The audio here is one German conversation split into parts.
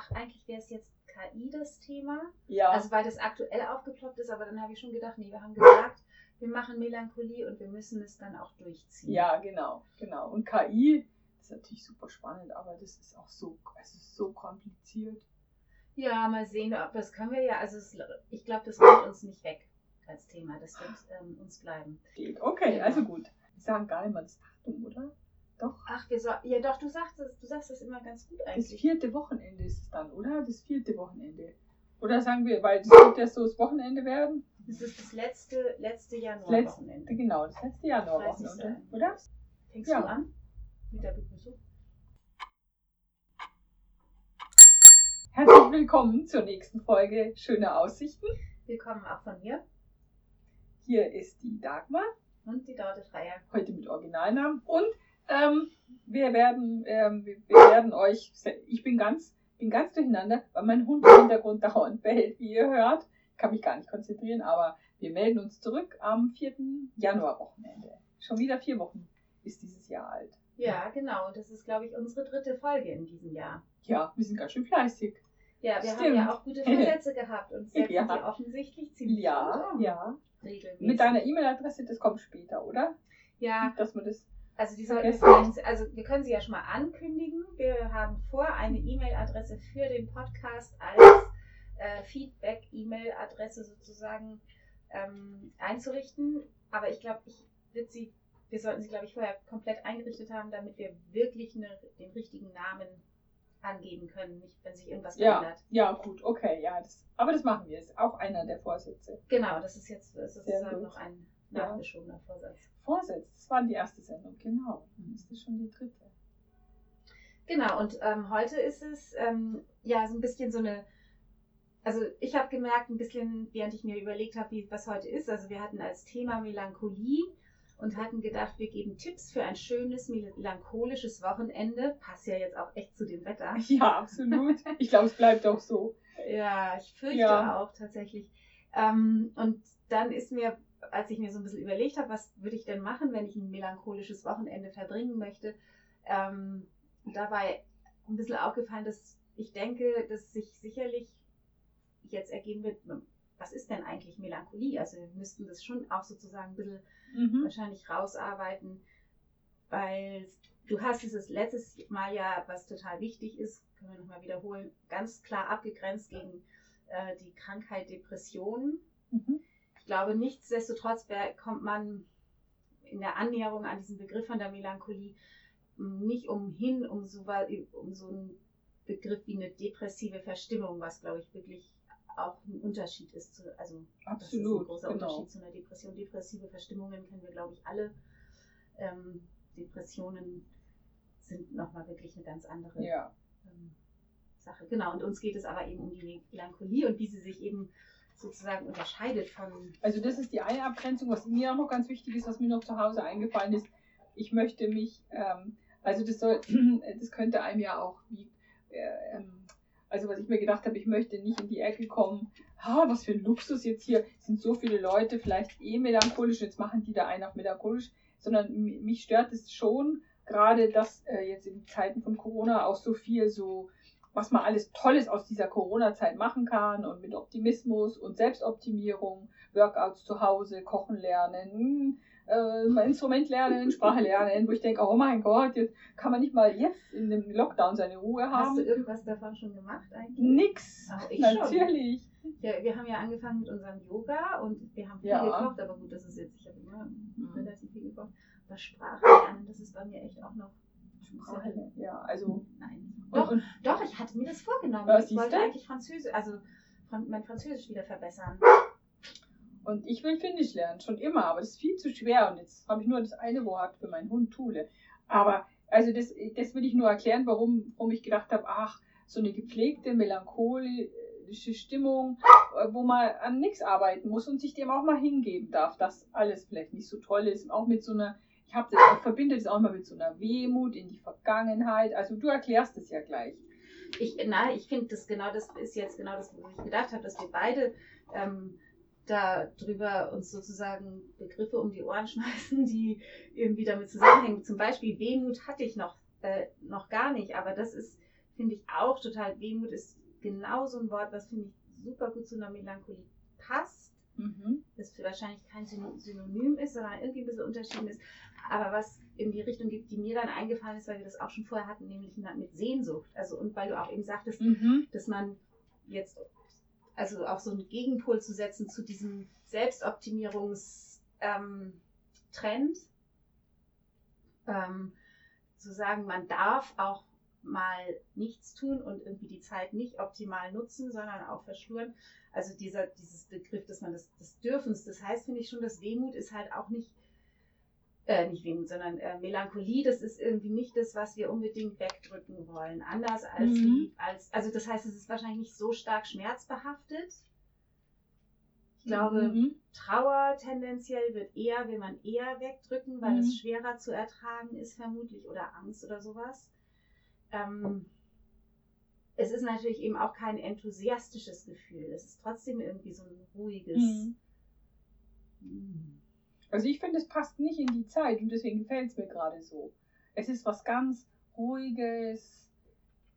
ach, eigentlich wäre es jetzt KI das Thema. Ja. Also weil das aktuell aufgeploppt ist, aber dann habe ich schon gedacht, nee, wir haben gesagt, wir machen Melancholie und wir müssen es dann auch durchziehen. ja, genau, genau. Und KI ist natürlich super spannend, aber das ist auch so, es ist so kompliziert. Ja, mal sehen, ob das können wir ja, also es, ich glaube, das geht uns nicht weg als Thema. Das wird ähm, uns bleiben. Geht. Okay, Genau. also gut. Wir sagen gar nicht mal das Datum, oder? Doch. Ach, wir so, ja doch, du sagst es, du sagst es immer ganz gut Das eigentlich. vierte Wochenende ist es dann, oder? Das vierte Wochenende. Oder sagen wir, weil das wird ja so das Wochenende werden? Das ist das letzte, letzte Das letzte, Januarwochenende. genau, das letzte Januarwochenende, 30. oder? Fängst Ja. du an mit der Begrüßung? Herzlich willkommen zur nächsten Folge Schöne Aussichten. Willkommen auch von mir Hier ist die Dagmar, und die Dorte Dreier. heute mit Originalnamen. Und ähm, wir werden, ähm, wir werden euch, ich bin ganz, bin ganz durcheinander, weil mein Hund im Hintergrund dauernd bellt, wie ihr hört. Ich kann mich gar nicht konzentrieren, aber wir melden uns zurück am 4. Januarwochenende. Schon wieder vier Wochen ist dieses Jahr alt. Ja, genau. Das ist, glaube ich, unsere dritte Folge in diesem Jahr. Ja, wir sind ganz schön fleißig. Ja, wir haben Stimmt. ja auch gute Vorsätze gehabt und setzen Ja. die offensichtlich ziemlich Ja, gut ja. Regelmäßig. Mit deiner E-Mail-Adresse, das kommt später, oder? Ja, Dass wir das. Also die sollten vielleicht, also wir können sie ja schon mal ankündigen. Wir haben vor, eine E-Mail-Adresse für den Podcast als äh, Feedback-E-Mail-Adresse sozusagen ähm, einzurichten. Aber ich glaube, ich würde sie, wir sollten sie, glaube ich, vorher komplett eingerichtet haben, damit wir wirklich eine, den richtigen Namen angeben können, nicht wenn sich irgendwas Ja, verändert. ja, gut, okay, ja. Das, aber das machen wir. Ist auch einer der Vorsätze. Genau, das ist jetzt das ist noch ein Ja. nachgeschobener Vorsatz. Vorsatz, das war die erste Sendung, genau. Dann ist das schon die dritte. Genau, und ähm, heute ist es ähm, ja so ein bisschen so eine, also ich habe gemerkt, ein bisschen, während ich mir überlegt habe, wie was heute ist, also wir hatten als Thema Melancholie und hatten gedacht, wir geben Tipps für ein schönes melancholisches Wochenende. Passt ja jetzt auch echt zu dem Wetter. Ja, absolut. Ich glaube, es bleibt auch so. Ja, ich fürchte Ja. auch tatsächlich. Ähm, und dann ist mir, als ich mir so ein bisschen überlegt habe, was würde ich denn machen, wenn ich ein melancholisches Wochenende verbringen möchte, ähm, dabei ein bisschen aufgefallen, dass ich denke, dass sich sicherlich jetzt ergeben wird, was ist denn eigentlich Melancholie? Also wir müssten das schon auch sozusagen ein bisschen Mhm. wahrscheinlich rausarbeiten, weil du hast dieses letztes Mal ja, was total wichtig ist, können wir nochmal wiederholen, ganz klar abgegrenzt gegen äh, die Krankheit Depression. Mhm. Ich glaube, nichtsdestotrotz kommt man in der Annäherung an diesen Begriff von der Melancholie nicht umhin, um so, um so einen Begriff wie eine depressive Verstimmung, was glaube ich wirklich auch ein Unterschied ist. Zu, also das ist ein Absolut, großer genau. Unterschied zu einer Depression. Depressive Verstimmungen kennen wir, glaube ich, alle. Ähm, Depressionen sind nochmal wirklich eine ganz andere Ja, ähm, Sache. Genau, und uns geht es aber eben um die Melancholie und wie sie sich eben sozusagen unterscheidet von. also das ist die eine Abgrenzung, was mir auch noch ganz wichtig ist, was mir noch zu Hause eingefallen ist. Ich möchte mich, ähm, also das soll, das könnte einem ja auch wie, äh, ähm, also was ich mir gedacht habe, ich möchte nicht in die Ecke kommen, ah, was für ein Luxus jetzt hier, sind so viele Leute vielleicht eh melancholisch, jetzt machen die da einen auch melancholisch, sondern mich stört es schon, gerade dass äh, jetzt in Zeiten von Corona auch so viel so, was man alles Tolles aus dieser Corona-Zeit machen kann und mit Optimismus und Selbstoptimierung, Workouts zu Hause, Kochen lernen, äh, Instrument lernen, Sprache lernen, wo ich denke, oh mein Gott, jetzt kann man nicht mal jetzt in dem Lockdown seine Ruhe Hast du haben. irgendwas davon schon gemacht eigentlich? Nix. Ach, ich schon. Natürlich. Ja, wir haben ja angefangen mit unserem Yoga und wir haben viel Ja. gekocht, aber gut, das ist jetzt, ich habe immer Mhm. relativ viel gekocht. Aber Sprache lernen, das ist bei mir echt auch noch. Sprache, ja, also. Nein. Doch, und, doch, ich hatte mir das vorgenommen. Ja, ich wollte siehste? eigentlich Französisch, also mein Französisch wieder verbessern. und ich will Finnisch lernen, schon immer, aber das ist viel zu schwer und jetzt habe ich nur das eine Wort für meinen Hund Thule. Aber also das, das will ich nur erklären, warum, warum ich gedacht habe, ach, so eine gepflegte, melancholische Stimmung, wo man an nichts arbeiten muss und sich dem auch mal hingeben darf, dass alles vielleicht nicht so toll ist, auch mit so einer, ich habe das auch, verbinde das auch mal mit so einer Wehmut in die Vergangenheit. Also du erklärst es ja gleich. Ich, nein, ich finde das genau, das ist jetzt genau das, wo ich gedacht habe, dass wir beide ähm, da drüber uns sozusagen Begriffe um die Ohren schmeißen, die irgendwie damit zusammenhängen. Zum Beispiel Wehmut hatte ich noch, äh, noch gar nicht, aber das ist, finde ich auch total. Wehmut ist genau so ein Wort, was finde ich super gut zu einer Melancholie passt. Mhm. Das wahrscheinlich kein Synonym ist, sondern irgendwie ein bisschen unterschieden ist. Aber was in die Richtung gibt, die mir dann eingefallen ist, weil wir das auch schon vorher hatten, nämlich mit Sehnsucht. Also und weil du auch eben sagtest, mhm. dass man jetzt also auch so einen Gegenpol zu setzen zu diesem Selbstoptimierungstrend, ähm, ähm, zu sagen, man darf auch mal nichts tun und irgendwie die Zeit nicht optimal nutzen, sondern auch verschluren. Also dieser, dieses Begriff, dass man das, des Dürfens, das heißt, finde ich schon, dass Wehmut ist halt auch nicht, äh, nicht Wehmut, sondern äh, Melancholie, das ist irgendwie nicht das, was wir unbedingt wegdrücken wollen. Anders als mhm. wie, als, also das heißt, es ist wahrscheinlich nicht so stark schmerzbehaftet. Ich glaube, mhm. Trauer tendenziell wird eher, will man eher wegdrücken, weil mhm. es schwerer zu ertragen ist, vermutlich, oder Angst oder sowas. Ähm, es ist natürlich eben auch kein enthusiastisches Gefühl. Es ist trotzdem irgendwie so ein ruhiges. Mhm. Also ich finde, es passt nicht in die Zeit und deswegen gefällt es mir gerade so. Es ist was ganz Ruhiges.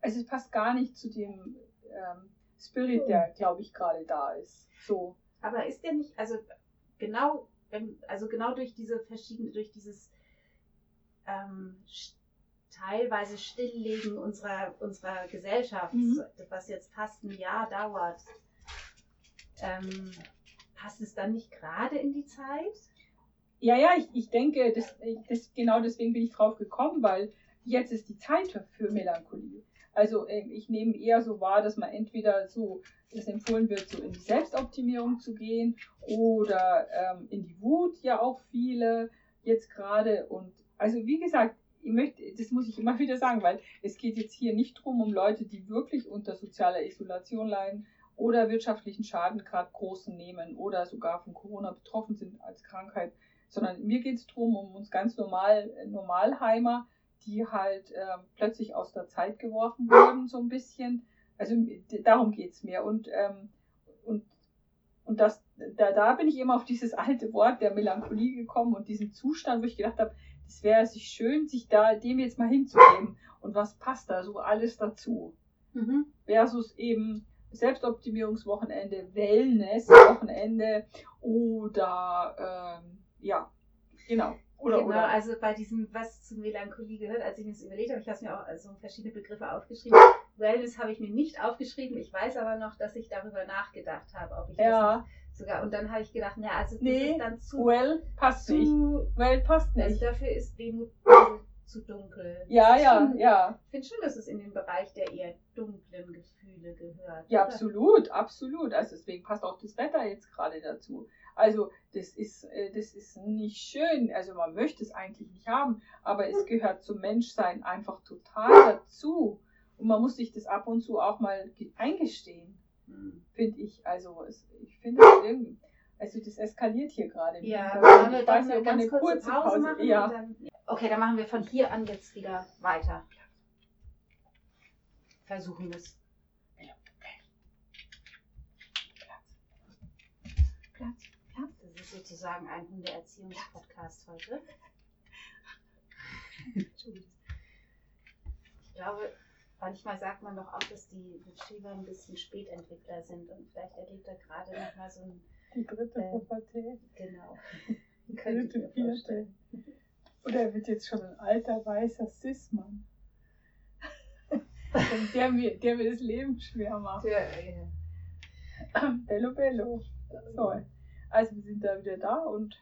Also es passt gar nicht zu dem ähm, Spirit, der, hm. glaube ich, gerade da ist. So. Aber ist der nicht, also genau, also genau durch diese verschiedene, durch dieses ähm, teilweise Stilllegen unserer, unserer Gesellschaft, mhm. was jetzt fast ein Jahr dauert, ähm, passt es dann nicht gerade in die Zeit? Ja, ja, ich, ich denke, das, das, genau deswegen bin ich drauf gekommen, weil jetzt ist die Zeit für Melancholie. Also ähm, ich nehme eher so wahr, dass man entweder so, es empfohlen wird, so in die Selbstoptimierung zu gehen oder ähm, in die Wut, ja auch viele jetzt gerade. Und also wie gesagt, ich möchte, das muss ich immer wieder sagen, weil es geht jetzt hier nicht drum um Leute, die wirklich unter sozialer Isolation leiden oder wirtschaftlichen Schaden gerade großen nehmen oder sogar von Corona betroffen sind als Krankheit, sondern mir geht es darum, um uns ganz normal, Normalheimer, die halt äh, plötzlich aus der Zeit geworfen wurden, so ein bisschen. Also darum geht es mir. Und, ähm, und, und das, da, da bin ich immer auf dieses alte Wort der Melancholie gekommen und diesen Zustand, wo ich gedacht habe, es wäre sich schön, sich da dem jetzt mal hinzugeben. Und was passt da so alles dazu? Mhm. Versus eben Selbstoptimierungswochenende, Wellness-Wochenende oder ähm, ja, genau. Oder, genau, oder. also bei diesem, was zu Melancholie gehört, als ich mir das überlegt habe, ich habe mir auch also verschiedene Begriffe aufgeschrieben. Wellness habe ich mir nicht aufgeschrieben, ich weiß aber noch, dass ich darüber nachgedacht habe, ob ich ja. das sogar. Und dann habe ich gedacht, naja, also das nee, ist dann zu. Well passt zu, nicht. Well passt nicht. Also dafür ist Wehmut zu dunkel. Ja, ja, schon, ja. Ich finde schon, dass es in den Bereich der eher dunklen Gefühle gehört. Ja, oder? absolut, absolut. Also deswegen passt auch das Wetter jetzt gerade dazu. Also das ist, äh, das ist nicht schön. Also man möchte es eigentlich nicht haben, aber es gehört zum Menschsein einfach total dazu. Und man muss sich das ab und zu auch mal eingestehen. Hm. Finde ich. Also es, ich finde es irgendwie. Also das eskaliert hier gerade. Ja, wollen wir dann eine ganz kurze, kurze Pause, Pause machen? Ja. Dann, okay, dann machen wir von hier an jetzt wieder weiter. Versuchen wir es. Platz. Platz. Ist sozusagen ein Hundeerziehungspodcast heute. ich glaube, manchmal sagt man doch auch, dass die Retriever ein bisschen Spätentwickler sind und vielleicht erlebt er gerade nochmal so ein. Die dritte äh, Pubertät. Genau. Die dritte, vierte. Oder er wird jetzt schon ein alter weißer Cis-Mann. der, mir, der mir das Leben schwer macht. Ja, ja. Bello, bello. So. Also wir sind da wieder da und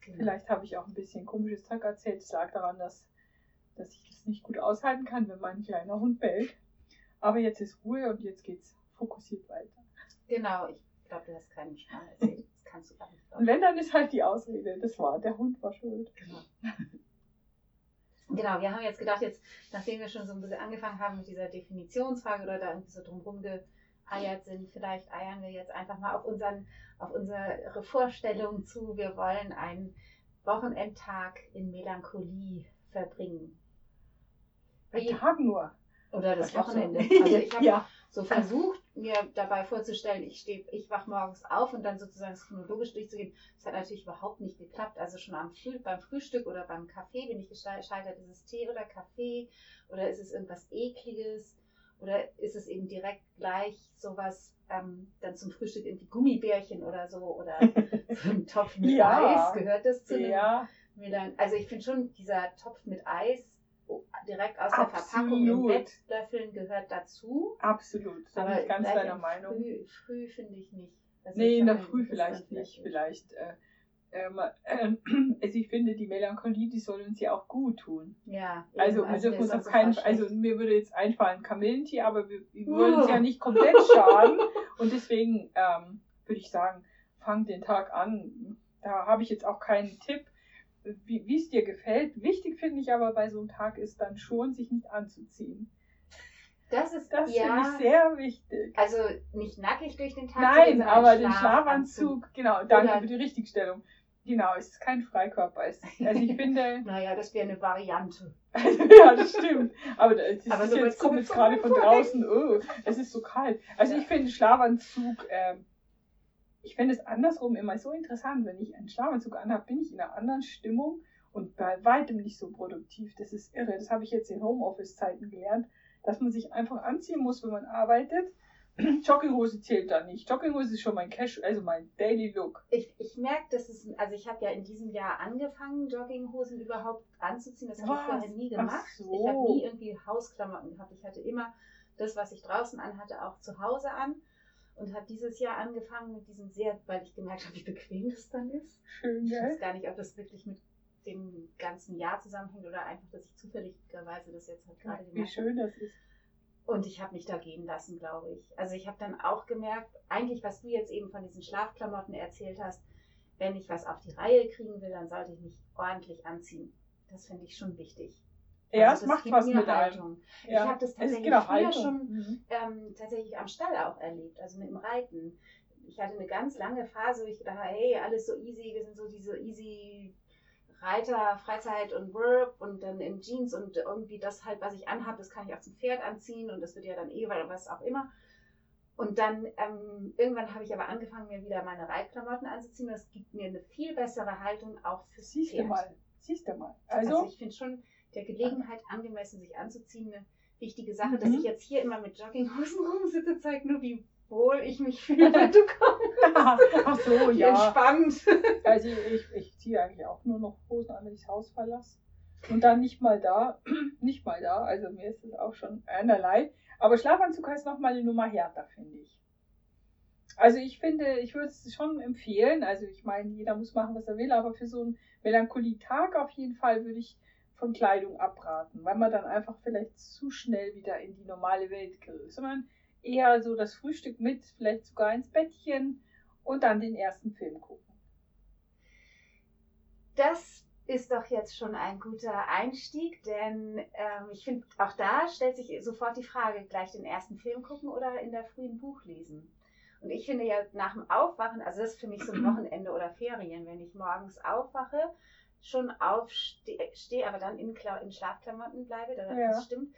genau. vielleicht habe ich auch ein bisschen komisches Zeug erzählt. Es lag daran, dass dass ich das nicht gut aushalten kann, wenn mein kleiner Hund bellt. Aber jetzt ist Ruhe und jetzt geht's fokussiert weiter. Genau, ich glaube, du hast keinen Schmarrn erzählt. Das kannst du gar nicht glauben. Und wenn, dann ist halt die Ausrede, das war, der Hund war schuld. Genau. Genau, wir haben jetzt gedacht, jetzt, nachdem wir schon so ein bisschen angefangen haben mit dieser Definitionsfrage oder da irgendwie so drumherum geeiert sind, vielleicht eiern wir jetzt einfach mal auf, unseren, auf unsere Vorstellung zu. Wir wollen einen Wochenendtag in Melancholie verbringen. Ein Tag nur. Oder das Wochenende. Also ich habe ja. so versucht, mir dabei vorzustellen, ich stehe, ich wach morgens auf und dann sozusagen chronologisch durchzugehen. Das hat natürlich überhaupt nicht geklappt. Also schon am Früh, beim Frühstück oder beim Kaffee bin ich gescheitert. Ist es Tee oder Kaffee oder ist es irgendwas Ekliges? Oder ist es eben direkt gleich sowas, ähm, dann zum Frühstück irgendwie Gummibärchen oder so oder so ein Topf mit Ja. Eis? Gehört das zu Ja, Melan Also ich finde schon, dieser Topf mit Eis oh, direkt aus der Verpackung im Absolut. Bett löffeln gehört dazu. absolut. Da bin ich ganz deiner Meinung. Früh, früh finde ich nicht. Also Nee, in der Früh vielleicht nicht. Vielleicht. Äh, ähm, ähm, also ich finde, die Melancholie, die soll uns ja auch gut tun. Ja, eben, Also, wir mir dürfen uns auf keinen also mir würde jetzt einfallen Kamillentee, aber wir, wir Uh. wollen uns ja nicht komplett schaden. Und deswegen ähm, würde ich sagen, fang den Tag an. Da habe ich jetzt auch keinen Tipp, wie es dir gefällt. Wichtig finde ich aber bei so einem Tag ist dann schon, sich nicht anzuziehen. das ist Das finde ja, ich sehr wichtig. also nicht nackig durch den Tag. zu Nein, aber ein den Schlafanzug, genau, danke Oder- für die Richtigstellung. Genau, es ist kein Freikörper. Es, also ich finde, Naja, das wäre eine Variante. ja, das stimmt. Aber das ist Aber so jetzt, kommt jetzt gerade von draußen, oh, es ist so kalt. Also Ja. ich finde Schlafanzug, ähm, ich finde es andersrum immer so interessant. Wenn ich einen Schlafanzug anhabe, bin ich in einer anderen Stimmung und bei weitem nicht so produktiv. Das ist irre. Das habe ich jetzt in Homeoffice-Zeiten gelernt, dass man sich einfach anziehen muss, wenn man arbeitet. Jogginghose zählt da nicht. Jogginghose ist schon mein Cash, also mein Daily Look. Ich, ich merke, dass es, also ich habe ja in diesem Jahr angefangen, Jogginghosen überhaupt anzuziehen. Das habe ich vorher nie Ach gemacht. so. Ich habe nie irgendwie Hausklamotten gehabt. Ich hatte immer das, was ich draußen anhatte, auch zu Hause an. Und habe dieses Jahr angefangen mit diesem sehr, weil ich gemerkt habe, wie bequem das dann ist. Schön, Ich weiß gell? gar nicht, ob das wirklich mit dem ganzen Jahr zusammenhängt oder einfach, dass ich zufälligerweise das jetzt halt gerade Wie gemerkt habe. schön das ist. Und ich habe mich da gehen lassen, glaube ich. Also ich habe dann auch gemerkt, eigentlich, was du jetzt eben von diesen Schlafklamotten erzählt hast, wenn ich was auf die Reihe kriegen will, dann sollte ich mich ordentlich anziehen. Das finde ich schon wichtig. Ja, Also es macht was mit. Haltung. Ja. Ich habe das tatsächlich genau früher schon Mhm. ähm, tatsächlich am Stall auch erlebt, also mit dem Reiten. Ich hatte eine ganz lange Phase, wo ich dachte, hey, alles so easy, wir sind so diese easy Reiter, Freizeit und Work und dann in Jeans und irgendwie das halt, was ich anhabe, das kann ich auch zum Pferd anziehen und das wird ja dann eh, weil was auch immer. Und dann ähm, irgendwann habe ich aber angefangen, mir wieder meine Reitklamotten anzuziehen. Das gibt mir eine viel bessere Haltung auch fürs Siehst du mal. Siehst du mal. Also, Also, ich finde schon der Gelegenheit angemessen, sich anzuziehen, eine wichtige Sache. Dass Mhm. ich jetzt hier immer mit Jogginghosen rumsitze, zeigt nur, wie wohl ich mich fühle, wenn du kommst. ach so, ja. entspannt. Also ich, ich ziehe eigentlich auch nur noch Hosen an, wenn ich das Haus verlasse. Und dann nicht mal da, nicht mal da. Also mir ist es auch schon einerlei. Aber Schlafanzug heißt nochmal eine Nummer härter, finde ich. Also ich finde, ich würde es schon empfehlen. Also ich meine, jeder muss machen, was er will, aber für so einen Melancholietag auf jeden Fall würde ich von Kleidung abraten, weil man dann einfach vielleicht zu schnell wieder in die normale Welt gerät, sondern eher so das Frühstück mit, vielleicht sogar ins Bettchen und dann den ersten Film gucken. Das ist doch jetzt schon ein guter Einstieg, denn ähm, ich finde, auch da stellt sich sofort die Frage, gleich den ersten Film gucken oder in der frühen Buch lesen. Und ich finde ja nach dem Aufwachen, also das ist für mich so ein Wochenende oder Ferien, wenn ich morgens aufwache, schon aufstehe, stehe, aber dann in, Kla in Schlafklamotten bleibe, da, Ja. das stimmt.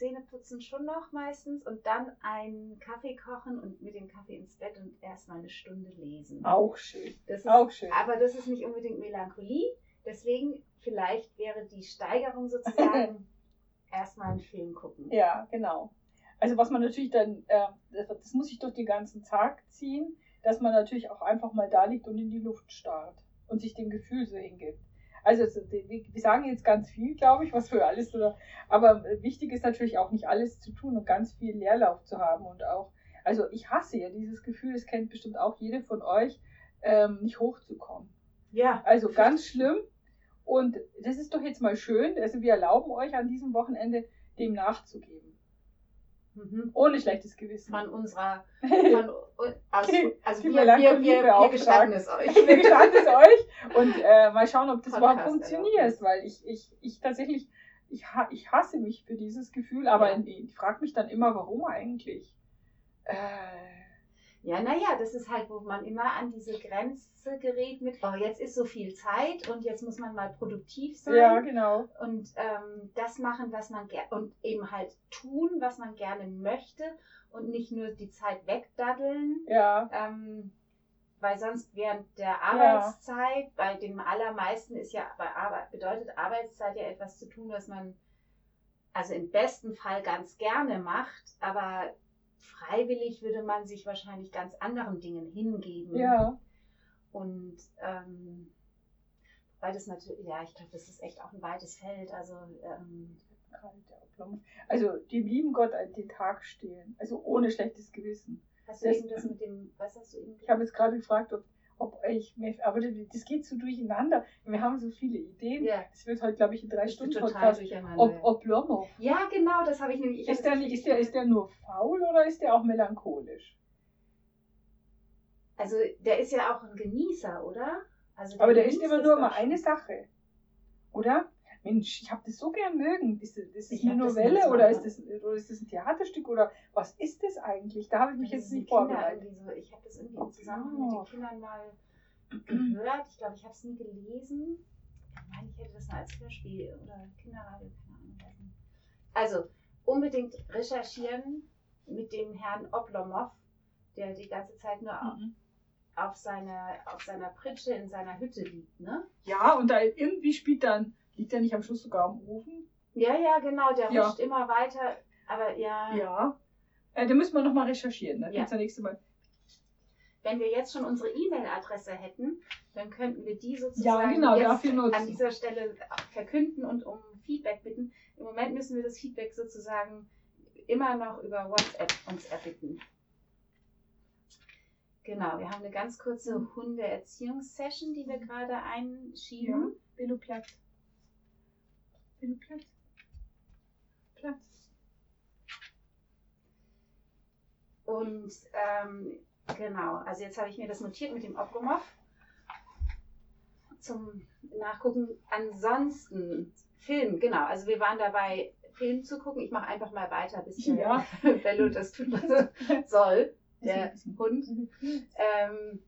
Zähne putzen schon noch meistens und dann einen Kaffee kochen und mit dem Kaffee ins Bett und erstmal eine Stunde lesen. Auch schön. Das ist, Auch schön. aber das ist nicht unbedingt Melancholie. Deswegen vielleicht wäre die Steigerung sozusagen erstmal einen Film gucken. Ja, genau. Also was man natürlich dann, äh, das, das muss sich durch den ganzen Tag ziehen, dass man natürlich auch einfach mal da liegt und in die Luft starrt und sich dem Gefühl so hingibt. Also wir wir sagen jetzt ganz viel, glaube ich, was wir alles oder, aber wichtig ist natürlich auch nicht alles zu tun und ganz viel Leerlauf zu haben und auch, also ich hasse ja dieses Gefühl, das kennt bestimmt auch jede von euch, ähm, nicht hochzukommen. Ja, Also ganz schlimm. Und das ist doch jetzt mal schön. Also wir erlauben euch an diesem Wochenende dem nachzugeben. Mhm. Ohne schlechtes Gewissen. von unserer, von, also die wir, wir, wir, wir gestatten es euch. Wir gestatten es euch und äh, mal schauen, ob das überhaupt funktioniert, erlaubt. weil ich, ich, ich tatsächlich, ich, ich hasse mich für dieses Gefühl, aber Ja. ich frage mich dann immer, warum eigentlich? Äh, Ja, naja, das ist halt, wo man immer an diese Grenze gerät mit, oh, jetzt ist so viel Zeit und jetzt muss man mal produktiv sein. ja, genau. und ähm, das machen, was man gerne und eben halt tun, was man gerne möchte und nicht nur die Zeit wegdaddeln, Ja, ähm, weil sonst während der Arbeitszeit, bei den allermeisten ist ja bei Arbeit, bedeutet Arbeitszeit ja etwas zu tun, was man also im besten Fall ganz gerne macht, aber freiwillig würde man sich wahrscheinlich ganz anderen Dingen hingeben. Ja. Und ähm, weil das natürlich, ja, ich glaube, das ist echt auch ein weites Feld. Also ähm, also dem lieben Gott an den Tag stehen, also ohne schlechtes Gewissen. Hast du das, eben das mit dem, was hast du eben Ich habe jetzt gerade gefragt, ob, ob ich, aber das geht so durcheinander. Wir haben so viele Ideen. Ja. Das wird heute, glaube ich, in drei Das Stunden Podcast. Ob, ob Lomov. ja, genau, das habe ich nämlich. Ich Ist der, nicht- ist, der, ist der nur faul oder ist der auch melancholisch? also der ist ja auch ein Genießer, oder? Also Aber der ist immer nur mal eine Sache. Oder? Mensch, ich habe das so gern mögen. Ist das, ist das eine das Novelle nicht so oder ist, das, oder ist das ein Theaterstück oder was ist das eigentlich? Da habe ich mich Das jetzt nicht vorbereitet. So, ich habe das irgendwie im Zusammenhang Oh. mit den Kindern mal gehört. Ich glaube, ich habe es nie gelesen. Ich meine, ich hätte das mal als Hörspiel oder Kinderradio, keine Ahnung. Also, unbedingt recherchieren mit dem Herrn Oblomov, der die ganze Zeit nur auf, Mhm. auf, seiner, auf seiner Pritsche in seiner Hütte liegt, ne? Ja, und da irgendwie spielt dann, liegt er nicht am Schluss sogar am Ofen? Ja, ja, genau, der Ja. rutscht immer weiter. Aber ja, Ja. Äh, da müssen wir nochmal recherchieren. Dann Ja. ja. das nächste Mal. Wenn wir jetzt schon unsere E-Mail-Adresse hätten, dann könnten wir die sozusagen Ja, genau, an dieser Stelle verkünden und um Feedback bitten. Im Moment müssen wir das Feedback sozusagen immer noch über WhatsApp uns erbitten. Genau, wir haben eine ganz kurze Hundeerziehungssession, die wir gerade einschieben. Bello Platz. Bello Platz. Platz. Und ähm, genau, also jetzt habe ich mir das notiert mit dem Oblomov zum Nachgucken. Ansonsten Film, genau. Also wir waren dabei, Film zu gucken. Ich mache einfach mal weiter, bis der Ja. Bello das tut, was er soll, der Hund. Ähm,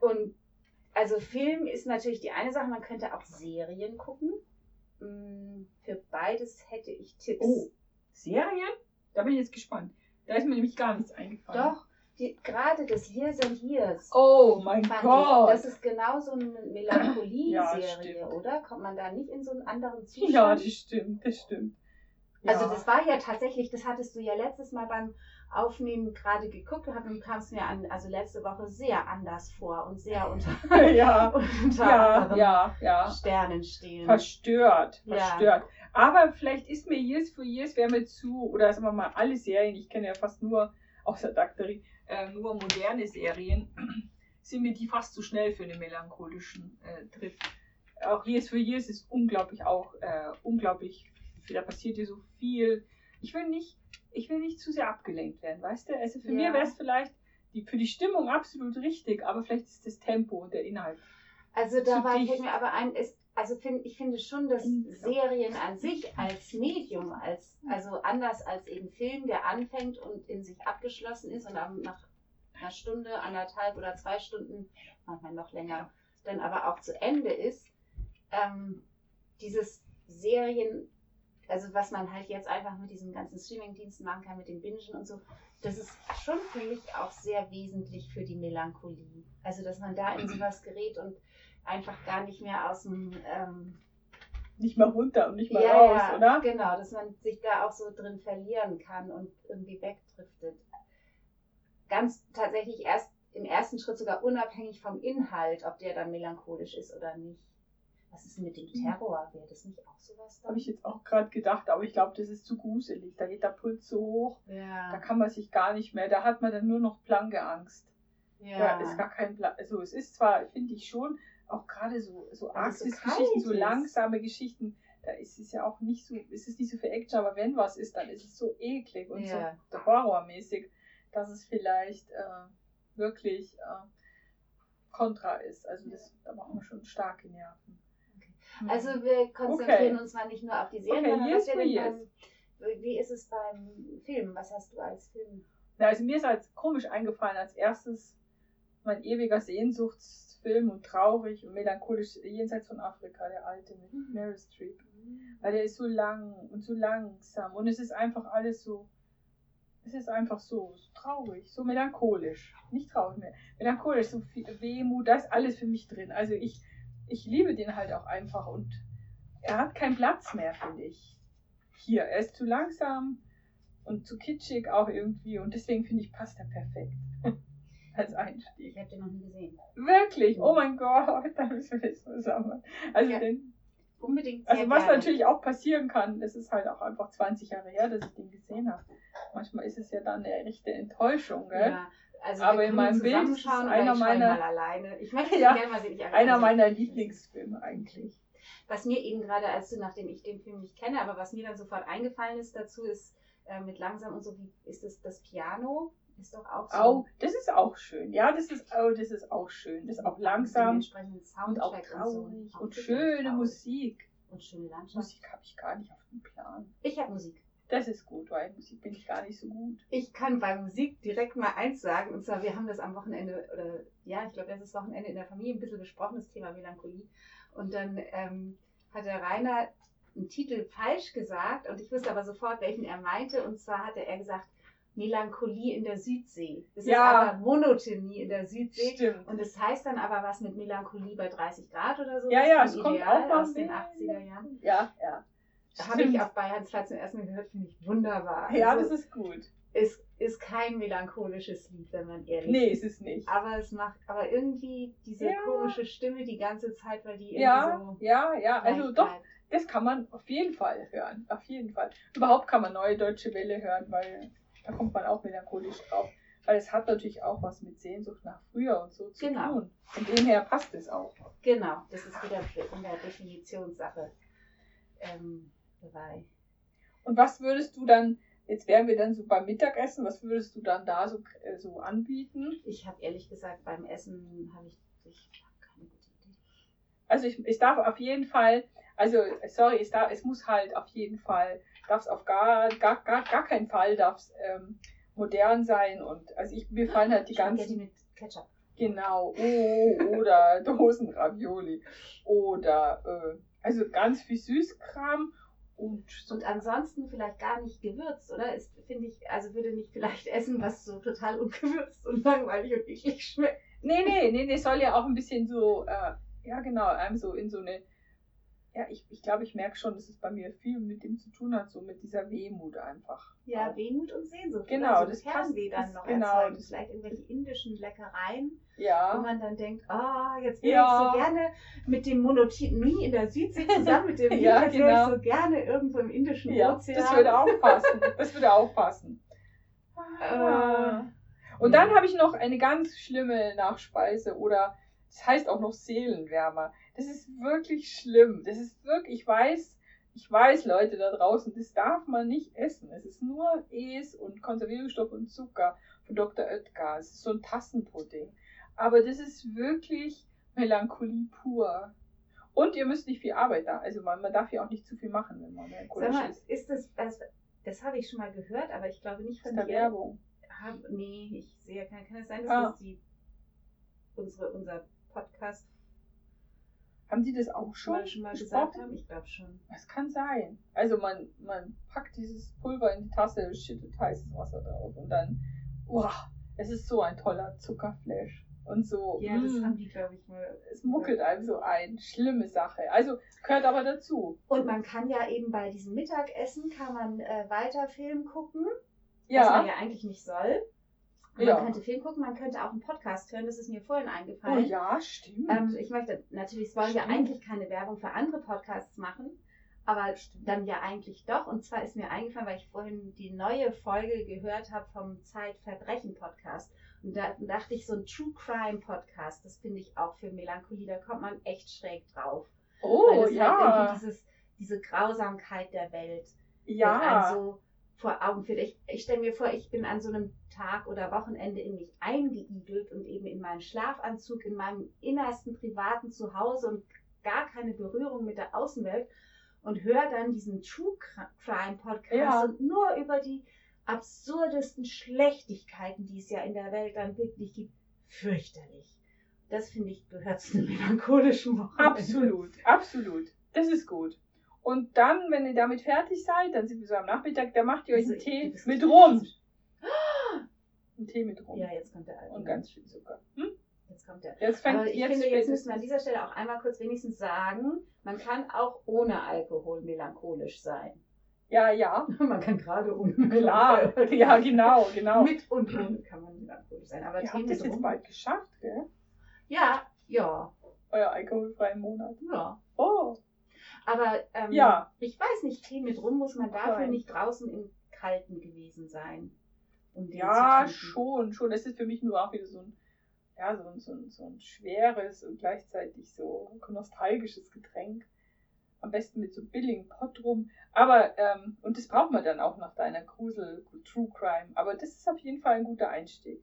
und also Film ist natürlich die eine Sache, man könnte auch Serien gucken. Mm, Für beides hätte ich Tipps. Oh, Serien? Da bin ich jetzt gespannt. Da ist mir nämlich gar nichts eingefallen. Doch, die, gerade das Years and Years. Oh mein Gott. Ich, das ist genau so eine Ja, Melancholie-Serie, stimmt. oder? Kommt man da nicht in so einen anderen Zustand? ja, das stimmt, das stimmt. Also Ja. das war ja tatsächlich, das hattest du ja letztes Mal beim Aufnehmen gerade geguckt und du kamst mir an, also letzte Woche sehr anders vor und sehr unter, ja, unter ja, ja, ja. Sternen stehen. Verstört, Ja. verstört. Aber vielleicht ist mir Years for Years, wäre mir zu, oder sagen wir mal, alle Serien, ich kenne ja fast nur, außer Daktari, äh, nur moderne Serien, sind mir die fast zu schnell für einen melancholischen äh, Trip. Auch Years for Years ist unglaublich auch, äh, unglaublich, da passiert hier so viel. Ich will nicht, ich will nicht zu sehr abgelenkt werden, weißt du? Also für Ja. mir wäre es vielleicht die, für die Stimmung absolut richtig, aber vielleicht ist das Tempo und der Inhalt. Also da war, fällt mir aber ein, ist, also find, ich finde schon, dass Unglaublich. Serien an sich als Medium, als, also anders als eben Film, der anfängt und in sich abgeschlossen ist und dann nach einer Stunde, anderthalb oder zwei Stunden, manchmal noch länger, dann aber auch zu Ende ist, ähm, dieses Serien, also was man halt jetzt einfach mit diesen ganzen Streamingdiensten machen kann, mit dem Bingen und so, das ist schon für mich auch sehr wesentlich für die Melancholie. Also dass man da in sowas gerät und einfach gar nicht mehr aus dem ähm, Nicht mal runter und nicht mal ja, raus, ja, oder? Genau, dass man sich da auch so drin verlieren kann und irgendwie wegdriftet. Ganz tatsächlich erst im ersten Schritt sogar unabhängig vom Inhalt, ob der dann melancholisch ist oder nicht. Was ist denn mit dem Terror? Wäre das nicht auch sowas dann? Habe ich jetzt auch gerade gedacht, aber ich glaube, das ist zu gruselig. Da geht der Puls so hoch, da ja, kann man sich gar nicht mehr, da hat man dann nur noch blanke Angst. ja. Da ist gar kein Plan. Also es ist zwar, finde ich schon, auch gerade so, so Arktis-Geschichten, so langsame Geschichten, da ist es ja auch nicht so, ist es nicht so für Action, aber wenn was ist, dann ist es so eklig und Ja. so horrormäßig, dass es vielleicht äh, wirklich äh, kontra ist. Also das, da brauchen wir schon starke Nerven. Okay. Also wir konzentrieren Okay. uns mal nicht nur auf die Serien, Okay, sondern yes was wir yes. beim, wie ist es beim Film? Was hast du als Film? Ja, also mir ist als komisch eingefallen, als erstes mein ewiger Sehnsuchtsfilm und traurig und melancholisch jenseits von Afrika, der alte mit Mhm. Meryl Streep. Weil der ist so lang und so langsam und es ist einfach alles so, es ist einfach so, so traurig, so melancholisch. Nicht traurig mehr, melancholisch, so viel Wehmut, da ist alles für mich drin. Also ich, ich liebe den halt auch einfach und er hat keinen Platz mehr, finde ich. hier, er ist zu langsam und zu kitschig auch irgendwie und deswegen finde ich, passt er perfekt. Als Einstieg. Ich habe den noch nie gesehen. Wirklich? Oh mein Gott, da müssen wir das zusammen. Also Ja. den, Unbedingt also was gerne. natürlich auch passieren kann, es ist halt auch einfach 20 Jahre her, dass ich den gesehen habe. Manchmal ist es ja dann eine echte Enttäuschung, gell? Ja, also Aber in meinem Bild ist einer meiner- alleine. Ich möchte Ja, gerne mal sehen. Ich, Einer meiner Lieblingsfilme eigentlich. Was mir eben gerade, als du, nachdem ich den Film nicht kenne, aber was mir dann sofort eingefallen ist dazu, ist äh, mit langsam und so, wie ist es das Piano? Ist doch auch so. Au, das ist auch schön. Ja, das ist, oh, das ist auch schön. Das ist auch langsam entsprechenden und auch traurig und, so. und schöne traurig. Musik. Und schöne Landschaft. Musik habe ich gar nicht auf dem Plan. Ich habe Musik. Das ist gut, weil Musik bin ich gar nicht so gut. Ich kann bei Musik direkt mal eins sagen, und zwar, wir haben das am Wochenende, oder ja, ich glaube, letztes Wochenende in der Familie ein bisschen besprochen, das Thema Melancholie. Und dann ähm, hat der Rainer einen Titel falsch gesagt und ich wusste aber sofort, welchen er meinte. Und zwar hatte er gesagt, Melancholie in der Südsee. Das Ja. ist aber Monotonie in der Südsee. Stimmt. Und es heißt dann aber was mit Melancholie bei 30 Grad oder so. Ja, Das ja, ist es kommt auch aus den mehr. 80er Jahren. Ja, ja. Da habe ich auf Bayerns Platz zum ersten Mal gehört, finde ich wunderbar. Ja, Also, das ist gut. es ist kein melancholisches Lied, wenn man ehrlich Nee, ist. ist es nicht. Aber es macht, aber irgendwie diese Ja. komische Stimme die ganze Zeit, weil die irgendwie Ja, so. ja, ja. Also doch, bleibt. das kann man auf jeden Fall hören. Auf jeden Fall. Überhaupt kann man neue deutsche Welle hören, weil da kommt man auch melancholisch drauf. Weil es hat natürlich auch was mit Sehnsucht nach früher und so zu Genau. tun. Von dem her passt es auch. Genau, das ist wieder in der Definitionssache ähm, dabei. Und was würdest du dann, jetzt wären wir dann so beim Mittagessen, was würdest du dann da so, äh, so anbieten? Ich habe ehrlich gesagt beim Essen habe ich, ich hab keine gute Idee. Also ich, ich darf auf jeden Fall, also sorry, es, darf, es muss halt auf jeden Fall, darf es auf gar, gar, gar, gar keinen Fall darf es ähm, modern sein und also ich, mir fallen halt die Spaghetti ganzen, mit Ketchup. genau, oh, oder Dosenravioli oder äh, also ganz viel Süßkram und so, Und ansonsten vielleicht gar nicht gewürzt, oder? Ist, finde ich, also würde nicht vielleicht essen, was so total ungewürzt und langweilig und eklig schmeckt. nee, nee, nee, nee, soll ja auch ein bisschen so, äh, ja genau, einem so in so eine, ja, ich, ich glaube, ich merke schon, dass es bei mir viel mit dem zu tun hat, so mit dieser Wehmut einfach. Ja, Wehmut und Sehnsucht. Genau, oder? so das Fernweh passt- dann noch genau, erzeugen. das- Vielleicht irgendwelche indischen Leckereien, wo Ja, man dann denkt, ah, jetzt wäre Ja. ich so gerne mit dem Monotonie in der Südsee zusammen mit dem Ja, jetzt wäre genau. ich so gerne irgendwo im Indischen ja, Ozean. das würde auch passen. Das würde auch passen. Äh, Und dann habe ich noch eine ganz schlimme Nachspeise oder das heißt auch noch Seelenwärmer. Das ist wirklich schlimm. Das ist wirklich, ich weiß, ich weiß, Leute da draußen, das darf man nicht essen. Es ist nur Es und Konservierungsstoff und Zucker von Dr. Oetker. Es ist so ein Tassenpudding. Aber das ist wirklich Melancholie pur. Und ihr müsst nicht viel Arbeit da. Also man, man darf ja auch nicht zu viel machen, wenn man Sag melancholisch mal, ist. ist das, das, das habe ich schon mal gehört, aber ich glaube nicht Das von ist der dir. Werbung. Hab, nee, ich sehe, kann, kann es sein, dass Ah. das die, unsere, unser Podcast Haben die das auch schon, mal schon mal gesagt haben? Ich glaube schon. Das kann sein. Also man, man packt dieses Pulver in die Tasse, schüttet heißes Wasser drauf und dann, boah, es ist so ein toller Zuckerflash. Und so, Ja, das mm, haben die, glaube ich, mal. es muckelt einem so ein. Schlimme Sache. Also gehört aber dazu. Und man kann ja eben bei diesem Mittagessen kann man äh, weiter Film gucken, was Ja. man ja eigentlich nicht soll. Man Ja. könnte Film gucken, man könnte auch einen Podcast hören, das ist mir vorhin Oh eingefallen. ja, stimmt. Ähm, ich möchte natürlich, es wollen ja Stimmt. eigentlich keine Werbung für andere Podcasts machen, aber Stimmt. dann ja eigentlich doch. Und zwar ist mir eingefallen, weil ich vorhin die neue Folge gehört habe vom Zeitverbrechen-Podcast. Und da dachte ich, so ein True Crime Podcast, das finde ich auch für Melancholie, da kommt man echt schräg drauf. Weil oh das halt ja. irgendwie dieses, diese Grausamkeit der Welt Ja. so vor Augen führt. Ich, ich stelle mir vor, ich bin an so einem Tag oder Wochenende in mich eingeigelt und eben in meinen Schlafanzug, in meinem innersten privaten Zuhause und gar keine Berührung mit der Außenwelt und höre dann diesen True Crime Podcast Ja. und nur über die absurdesten Schlechtigkeiten, die es ja in der Welt dann wirklich gibt, fürchterlich. Das finde ich gehört zu einem melancholischen Wochenende. Absolut, absolut. Das ist gut. Und dann, wenn ihr damit fertig seid, dann sind wir so am Nachmittag, da macht ihr euch Also, einen Tee mit Rum. Einen Tee mit Rum. Ja, jetzt kommt der Alkohol. Und ganz viel Zucker. Hm? Jetzt kommt der. Jetzt fängt Aber ich jetzt finde, jetzt müssen wir an dieser Stelle auch einmal kurz wenigstens sagen, man kann auch ohne Alkohol melancholisch sein. Ja, ja. Man kann gerade ohne Klar. Ja, genau, genau. Mit und ohne kann man alkoholisch sein. Aber Ihr habt das jetzt bald geschafft, gell? Ja, ja, Euer alkoholfreien Monat. ja. Oh. Aber ähm, Ja. ich weiß nicht, Tee mit rum muss man dafür nicht draußen im Kalten gewesen sein. Um Ja, schon, schon. Es ist für mich nur auch wieder so ein, ja, so ein, so ein, so ein schweres und gleichzeitig so nostalgisches Getränk. Am besten mit so billigen Pott rum. Aber, ähm, und das braucht man dann auch nach deiner Grusel True Crime. Aber das ist auf jeden Fall ein guter Einstieg.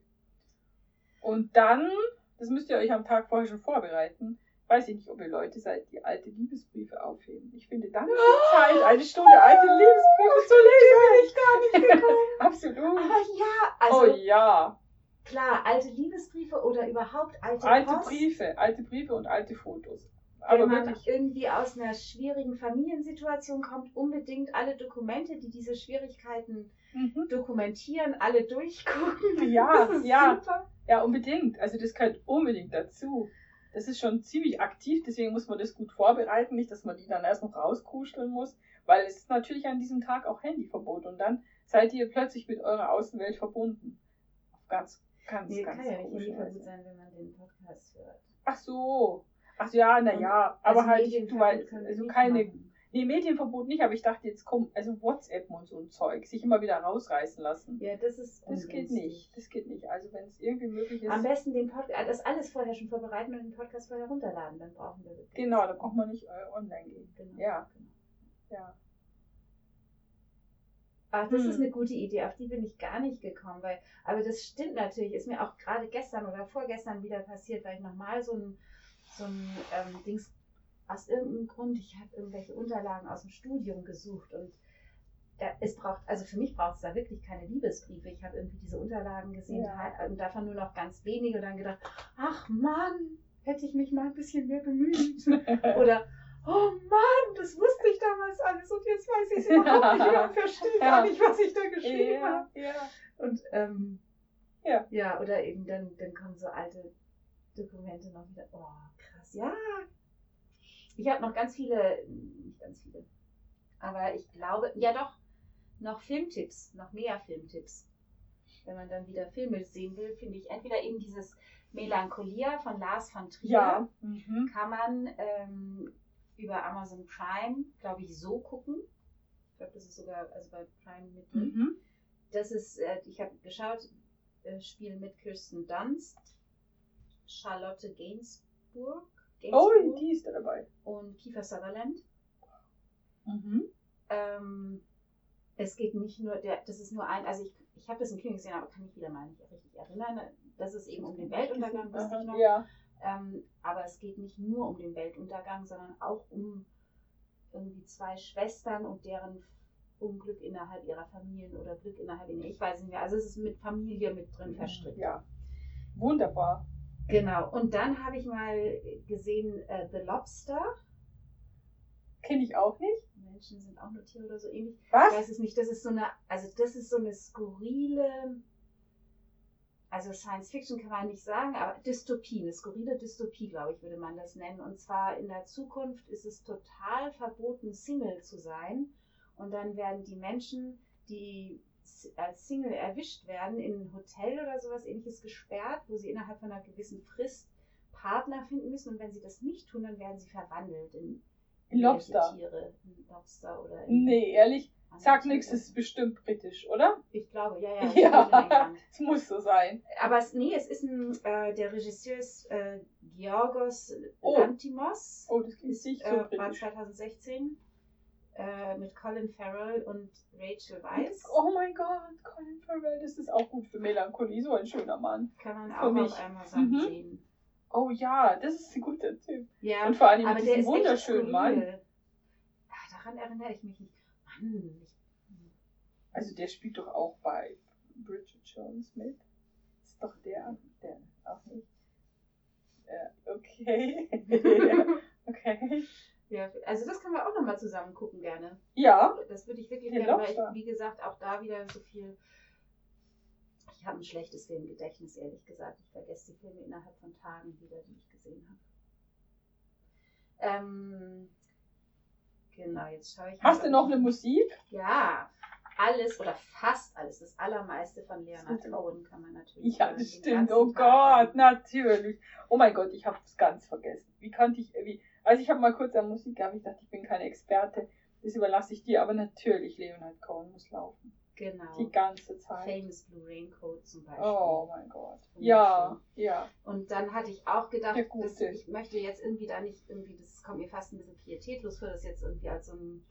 Und dann, das müsst ihr euch am Tag vorher schon vorbereiten. Weiß ich nicht, ob ihr Leute seid, die alte Liebesbriefe aufheben. Ich finde, dann ist die Zeit, eine Stunde alte Liebesbriefe zu lesen. ich gar nicht gekommen. Absolut. Aber ja, also oh ja. klar, alte Liebesbriefe oder überhaupt alte, Alte Post, Briefe, alte Briefe und alte Fotos. Wenn Aber man wirklich, irgendwie aus einer schwierigen Familiensituation kommt, unbedingt alle Dokumente, die diese Schwierigkeiten mhm. dokumentieren, alle durchgucken. Ja, ja. super. ja, unbedingt. Also das gehört unbedingt dazu. Das ist schon ziemlich aktiv, deswegen muss man das gut vorbereiten, nicht, dass man die dann erst noch rauskuscheln muss, weil es ist natürlich an diesem Tag auch Handyverbot und dann seid ihr plötzlich mit eurer Außenwelt verbunden. Auf ganz, ganz, Nee, ganz kann ja nicht Handyverbot sein, wenn man den Podcast hört. Ach so. Ach so, ja, na Und- ja, aber Also halt, du weißt, also keine machen. Nee, Medienverbot nicht, aber ich dachte, jetzt kommt, also WhatsApp und so ein Zeug, sich immer wieder rausreißen lassen. Ja, das ist Das geht nicht. Das geht nicht. Also wenn es irgendwie möglich ist. Am besten den Podcast, das alles vorher schon vorbereiten und den Podcast vorher runterladen, dann brauchen wir wirklich. Genau, da braucht man nicht äh, online gehen. Genau. Ja. genau. Ja. Ach, das Hm. ist eine gute Idee, auf die bin ich gar nicht gekommen, weil, aber das stimmt natürlich, ist mir auch gerade gestern oder vorgestern wieder passiert, weil ich nochmal so ein, so ein ähm, Dings, aus irgendeinem Grund, ich habe irgendwelche Unterlagen aus dem Studium gesucht und da, es braucht, also für mich braucht es da wirklich keine Liebesbriefe. Ich habe irgendwie diese Unterlagen gesehen Ja. halt, und davon nur noch ganz wenige und dann gedacht, ach Mann, hätte ich mich mal ein bisschen mehr bemüht. Oder, oh Mann, das wusste ich damals alles und jetzt weiß ich es überhaupt nicht mehr und verstehe gar nicht, was ich da geschrieben ja, habe. ja. Und ähm, Ja. ja, oder eben dann, dann kommen so alte Dokumente noch wieder. Oh, krass, ja. Ich habe noch ganz viele, nicht ganz viele, aber ich glaube, ja doch, noch Filmtipps, noch mehr Filmtipps. Wenn man dann wieder Filme sehen will, finde ich entweder eben dieses Melancholia von Lars von Trier Ja. Mhm. kann man ähm, über Amazon Prime, glaube ich, so gucken. Ich glaube, das ist sogar also bei Prime mit drin. Mhm. Das ist, äh, ich habe geschaut, äh, Spiel mit Kirsten Dunst, Charlotte Gainsbourg, Oh, die ist da dabei. und Kiefer Sutherland. Mhm. Ähm, es geht nicht nur, der, das ist nur ein, also ich, ich habe das im Kino gesehen, aber kann mich wieder mal nicht richtig erinnern. Das ist eben um den Weltuntergang, wusste ich noch. Ja. Ähm, aber es geht nicht nur um den Weltuntergang, sondern auch um irgendwie zwei Schwestern und deren Unglück innerhalb ihrer Familien oder Glück innerhalb ihrer, ich weiß nicht mehr. Also es ist mit Familie mit drin verstrickt. Ja. Wunderbar. Genau. Und dann habe ich mal gesehen äh, The Lobster. Kenne ich auch nicht. Menschen sind auch nur Tiere oder so ähnlich. Ich Was? weiß es nicht. Das ist so eine, also das ist so eine skurrile, also Science Fiction kann man nicht sagen, aber Dystopie, eine skurrile Dystopie, glaube ich, würde man das nennen. Und zwar in der Zukunft ist es total verboten, Single zu sein. Und dann werden die Menschen, die als Single erwischt werden, in ein Hotel oder sowas ähnliches gesperrt, wo sie innerhalb von einer gewissen Frist Partner finden müssen. Und wenn sie das nicht tun, dann werden sie verwandelt in In Lobster. Tiere, in Lobster oder in Nee, ehrlich, sag nichts, das ist bestimmt britisch, oder? Ich glaube, ja, ja. Ja, es muss so sein. Aber es, nee, es ist ein, äh, der Regisseur ist äh, Georgos Oh. Lantimos. Oh, das klingt Ist, nicht so äh, war britisch. 2016 äh, mit Colin Farrell und Rachel Weisz. Oh mein Gott, Colin Farrell, das ist auch gut für Melancholie, so ein schöner Mann. Kann man für auch mich. auf Amazon Mhm. sehen. Oh ja, das ist ein guter Typ. Ja, Und vor allem aber mit diesem wunderschönen Mann. Ah, daran erinnere ich mich nicht. Mann, Also der spielt doch auch bei Bridget Jones mit. Ist doch der, der auch nicht. Äh, okay. okay. Ja, also das können wir auch nochmal zusammen gucken gerne. Ja, Das würde ich wirklich gerne, weil ich, wie gesagt, auch da wieder so viel. Ich habe ein schlechtes Filmgedächtnis, ehrlich gesagt. Ich vergesse die Filme innerhalb von Tagen wieder, die ich gesehen habe. Ähm, Genau, jetzt schaue ich. Hast du noch eine Musik? Ja, alles oder fast alles, das allermeiste von Leonard Cohen kann man natürlich. Ja, das stimmt. Oh Tag Gott, natürlich. Oh mein Gott, ich habe das ganz vergessen. Wie konnte ich, wie, also ich habe mal kurz an Musik gehabt, ich dachte, ich bin keine Experte. Das überlasse ich dir, aber natürlich, Leonard Cohen muss laufen. Genau. Die ganze Zeit. Famous Blue Raincoat zum Beispiel. Oh mein Gott. Ja, ja. Und dann hatte ich auch gedacht, dass ich möchte jetzt irgendwie da nicht irgendwie, das kommt mir fast ein bisschen pietätlos vor, das jetzt irgendwie als so ein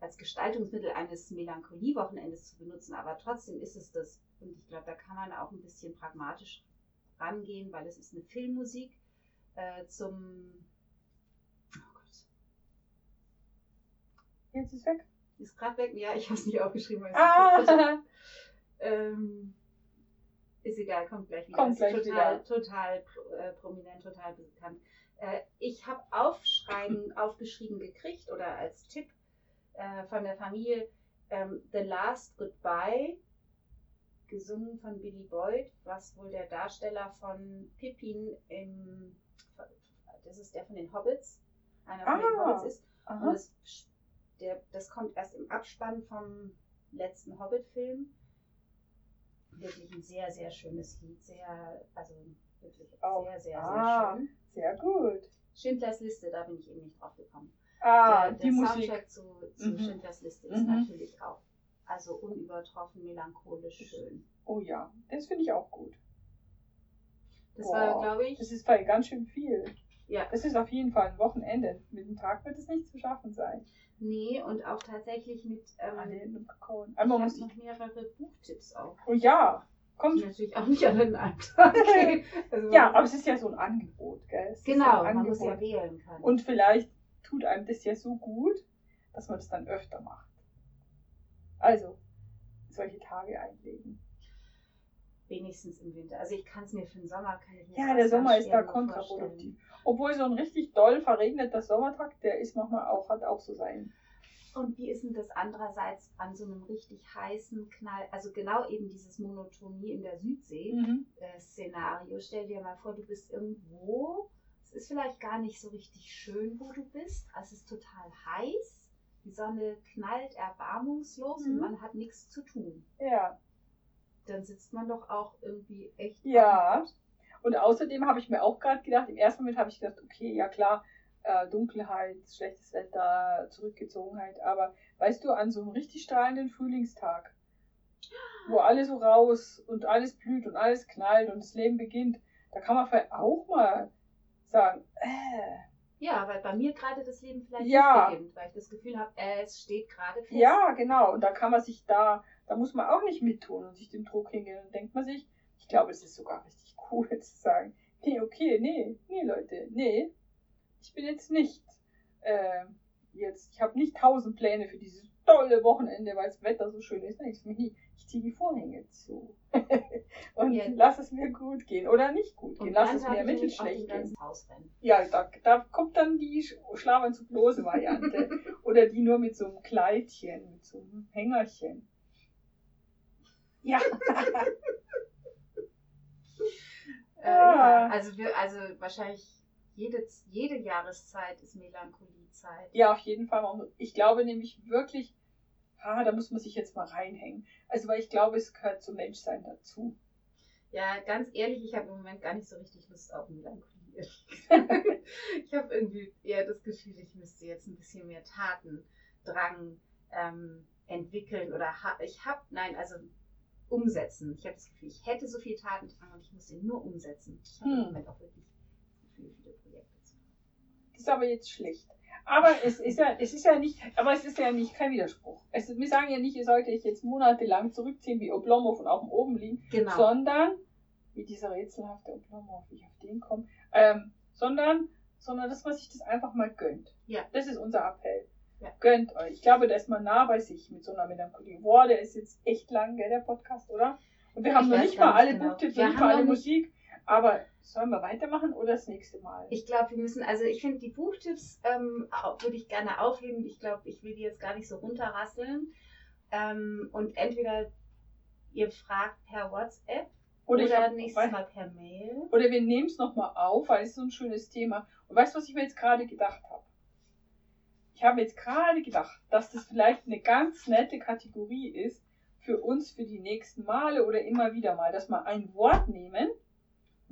als Gestaltungsmittel eines Melancholiewochenendes zu benutzen, aber trotzdem ist es das. Und ich glaube, da kann man auch ein bisschen pragmatisch rangehen, weil es ist eine Filmmusik äh, zum oh Gott, Jetzt ist weg. ist gerade weg. Ja, ich habe es nicht aufgeschrieben. Weil es Ah, Ähm, ist egal, kommt gleich wieder. Kommt gleich total, wieder. total äh, prominent, total bekannt. Äh, ich habe aufschreiben, aufgeschrieben gekriegt oder als Tipp äh, von der Familie ähm, The Last Goodbye, gesungen von Billy Boyd, was wohl der Darsteller von Pippin im, das ist der von den Hobbits, einer von den Ah. Hobbits ist. Und aha. das, der, das kommt erst im Abspann vom letzten Hobbit-Film. Wirklich ein sehr, sehr schönes Lied. Sehr, also wirklich Oh, sehr, sehr, ah. sehr schön. Sehr gut. Schindlers Liste, da bin ich eben nicht drauf gekommen. Ah, der die der Musik. Soundtrack zu, zu Mhm. Schindlers Liste ist Mhm. natürlich auch also unübertroffen melancholisch schön. Oh ja, das finde ich auch gut. Das Boah, war, glaube ich, Das ist bei ganz schön viel. ja, Das ist auf jeden Fall ein Wochenende. Mit dem Tag wird es nicht zu schaffen sein. nee, und auch tatsächlich mit, ähm, Alle in einem Kakao. ich Einmal muss ich. noch mehrere Buchtipps auch. Oh ja, Die kommt. natürlich auch nicht alle in einem Tag. Also, Ja, aber es ist ja so ein Angebot, gell? Es Genau, ein man muss ja Angebot. wählen können. Und vielleicht tut einem das ja so gut, dass man das dann öfter macht. Also, solche Tage einlegen. wenigstens im Winter. Also ich kann es mir für den Sommer kann ich mir Ja, der Sommer ist da kontraproduktiv. Obwohl so ein richtig doll verregneter Sommertag, der ist manchmal auch, hat auch so sein. Und wie ist denn das andererseits an so einem richtig heißen Knall, also genau eben dieses Monotonie in der Südsee Mhm. äh. Stell dir mal vor, du bist irgendwo, ist vielleicht gar nicht so richtig schön, wo du bist, es ist total heiß, die Sonne knallt erbarmungslos und Mhm. man hat nichts zu tun. Ja. Dann sitzt man doch auch irgendwie echt Ja. Und außerdem habe ich mir auch gerade gedacht, im ersten Moment habe ich gedacht, okay, ja klar, äh, Dunkelheit, schlechtes Wetter, Zurückgezogenheit, aber weißt du, an so einem richtig strahlenden Frühlingstag, wo alles so raus und alles blüht und alles knallt und das Leben beginnt, da kann man vielleicht auch mal sagen, äh, Ja, weil bei mir gerade das Leben vielleicht Ja. nicht beginnt, weil ich das Gefühl habe, äh, es steht gerade fest. ja, genau, und da kann man sich da, da muss man auch nicht mittun und sich dem Druck hingehen. Und denkt man sich, ich glaube, es ist sogar richtig cool zu sagen, nee, okay, nee, nee, Leute, nee, ich bin jetzt nicht, äh, jetzt, ich habe nicht tausend Pläne für dieses tolle Wochenende, weil das Wetter so schön ist. Ich, ich, ziehe die Vorhänge zu. und Ja. lass es mir gut gehen. Oder nicht gut gehen. Und Lass es mir mittelschlecht gehen. Ja, da, da kommt dann die Sch- Schlafanzuglose-Variante. Oder die nur mit so einem Kleidchen, mit so einem Hängerchen. Ja. Äh, Ja. ja, also, wir, also wahrscheinlich jede, jede Jahreszeit ist Melancholiezeit. ja, auf jeden Fall. Ich glaube nämlich wirklich, ah, da muss man sich jetzt mal reinhängen. Also, weil ich glaube, es gehört zum Menschsein dazu. Ja, ganz ehrlich, ich habe im Moment gar nicht so richtig Lust auf Melancholie. ich habe irgendwie eher das Gefühl, ich müsste jetzt ein bisschen mehr Tatendrang ähm, entwickeln oder ha ich habe, nein, also umsetzen. Ich habe das Gefühl, ich hätte so viel Tatendrang und ich muss ihn nur umsetzen. Ich habe Hm. im Moment auch wirklich das Gefühl, viele Projekte zu haben. Das ist aber jetzt schlecht. Aber es ist ja, es ist ja nicht, aber es ist ja nicht kein Widerspruch. Es, wir sagen ja nicht, ihr solltet euch jetzt monatelang zurückziehen wie Oblomov und auf dem oben liegen, Genau. sondern, wie dieser rätselhafte Oblomov, wie ich auf den komme, ähm, sondern, sondern, dass man sich das einfach mal gönnt. Ja. Das ist unser Appell. Ja. Gönnt euch. Ich glaube, da ist man nah bei sich mit so einer Melancholie. Boah, der ist jetzt echt lang, gell, der Podcast, oder? Und wir haben Ich noch weiß nicht mal alle genau. Buchtipps nicht mal alle noch Musik. Aber sollen wir weitermachen oder das nächste Mal? Ich glaube, wir müssen, also ich finde die Buchtipps ähm, würde ich gerne aufheben. Ich glaube, ich will die jetzt gar nicht so runterrasseln. Ähm, und entweder ihr fragt per WhatsApp oder, ich hab- nächstes Mal per Mail. Oder wir nehmen es nochmal auf, weil es so ein schönes Thema. Und weißt du, was ich mir jetzt gerade gedacht habe? ich habe jetzt gerade gedacht, dass das vielleicht eine ganz nette Kategorie ist für uns für die nächsten Male oder immer wieder mal, dass wir ein Wort nehmen.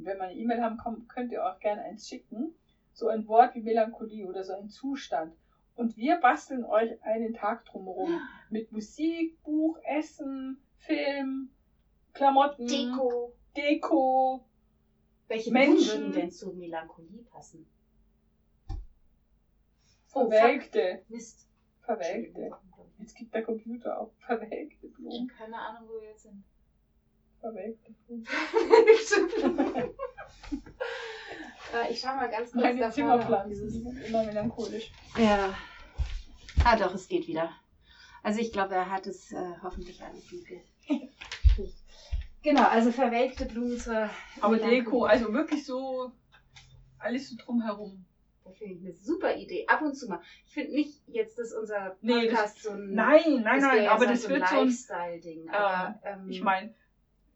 Und wenn wir eine E-Mail haben, könnt ihr auch gerne eins schicken. So ein Wort wie Melancholie oder so ein Zustand. Und wir basteln euch einen Tag drumherum. Mit Musik, Buch, Essen, Film, Klamotten, Deko. Deko. Welche Menschen. würden denn zu Melancholie passen? Verwelkte. Oh, Mist. Verwelkte. Jetzt gibt der Computer auch verwelkte Blumen. Keine Ahnung, wo wir jetzt sind. Verwelkte Blumen. Äh, ich schau mal ganz kurz Meine die sind immer melancholisch. Ja. Ah, doch, es geht wieder. Also ich glaube, er hat es äh, hoffentlich alles gekriegt. Genau, also verwelkte Blumen zur Aber. Deko, also wirklich so alles so drumherum. Das finde ich eine super Idee. Ab und zu mal. Ich finde nicht jetzt, dass unser Nee, das- Podcast so ein, Nein, nein, nein, aber so das wird so ein, Lifestyle-Ding. Aber ähm, ich meine,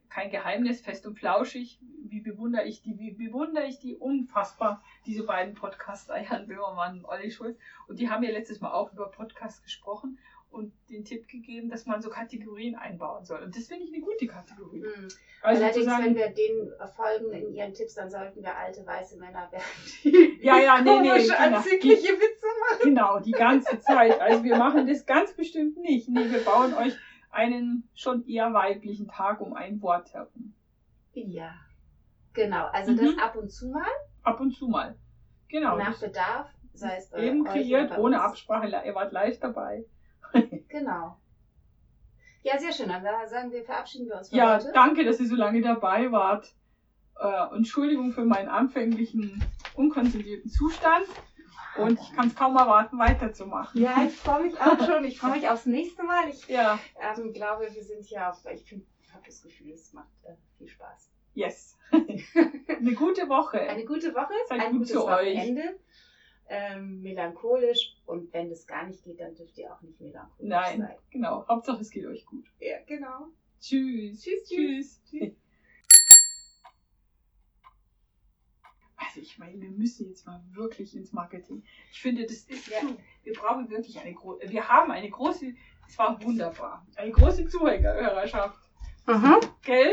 kein Geheimnis, fest und flauschig. Wie bewundere ich die, wie bewundere ich die unfassbar, diese beiden Podcaster, Jan Böhmermann und Olli Schulz. Und die haben ja letztes Mal auch über Podcasts gesprochen und den Tipp gegeben, dass man so Kategorien einbauen soll. Und das finde ich eine gute Kategorie. hm. Also Allerdings, sozusagen- wenn wir denen folgen in ihren Tipps, dann sollten wir alte weiße Männer werden, die Ja, ja, nee, nee, komische, genau. anzügliche Witze machen. Genau, die ganze Zeit. Also wir machen das ganz bestimmt nicht. Nee, wir bauen euch einen schon eher weiblichen Tag um ein Wort herum. Ja, genau. Also Mhm. das ab und zu mal, Ab und zu mal. Genau. nach Bedarf, sei es bei eben kreiert, ohne. Absprache. Ihr wart live dabei. Genau. Ja, sehr schön. Dann sagen wir, verabschieden wir uns für Ja, heute. danke, dass ihr so lange dabei wart. Äh, Entschuldigung für meinen anfänglichen unkonzentrierten Zustand. Und ich kann es kaum erwarten, weiterzumachen. Ja, ich freue mich auch schon. Ich freue mich aufs nächste Mal. Ich Ja, ähm, glaube, wir sind hier auf, ich finde, ich habe das Gefühl, es macht äh, viel Spaß. yes. Eine gute Woche. Eine gute Woche, Seid ein gut gutes zu euch. Wochenende. Ähm, melancholisch und wenn das gar nicht geht, dann dürft ihr auch nicht melancholisch Nein, sein. genau. Hauptsache es geht euch gut. Ja, genau. Tschüss. Tschüss, Tschüss. Also ich meine, wir müssen jetzt mal wirklich ins Marketing. Ich finde, das ist Ja. Wir brauchen wirklich eine große. Wir haben eine große. Es war wunderbar. Eine große Zuhörerschaft. Aha. Gell?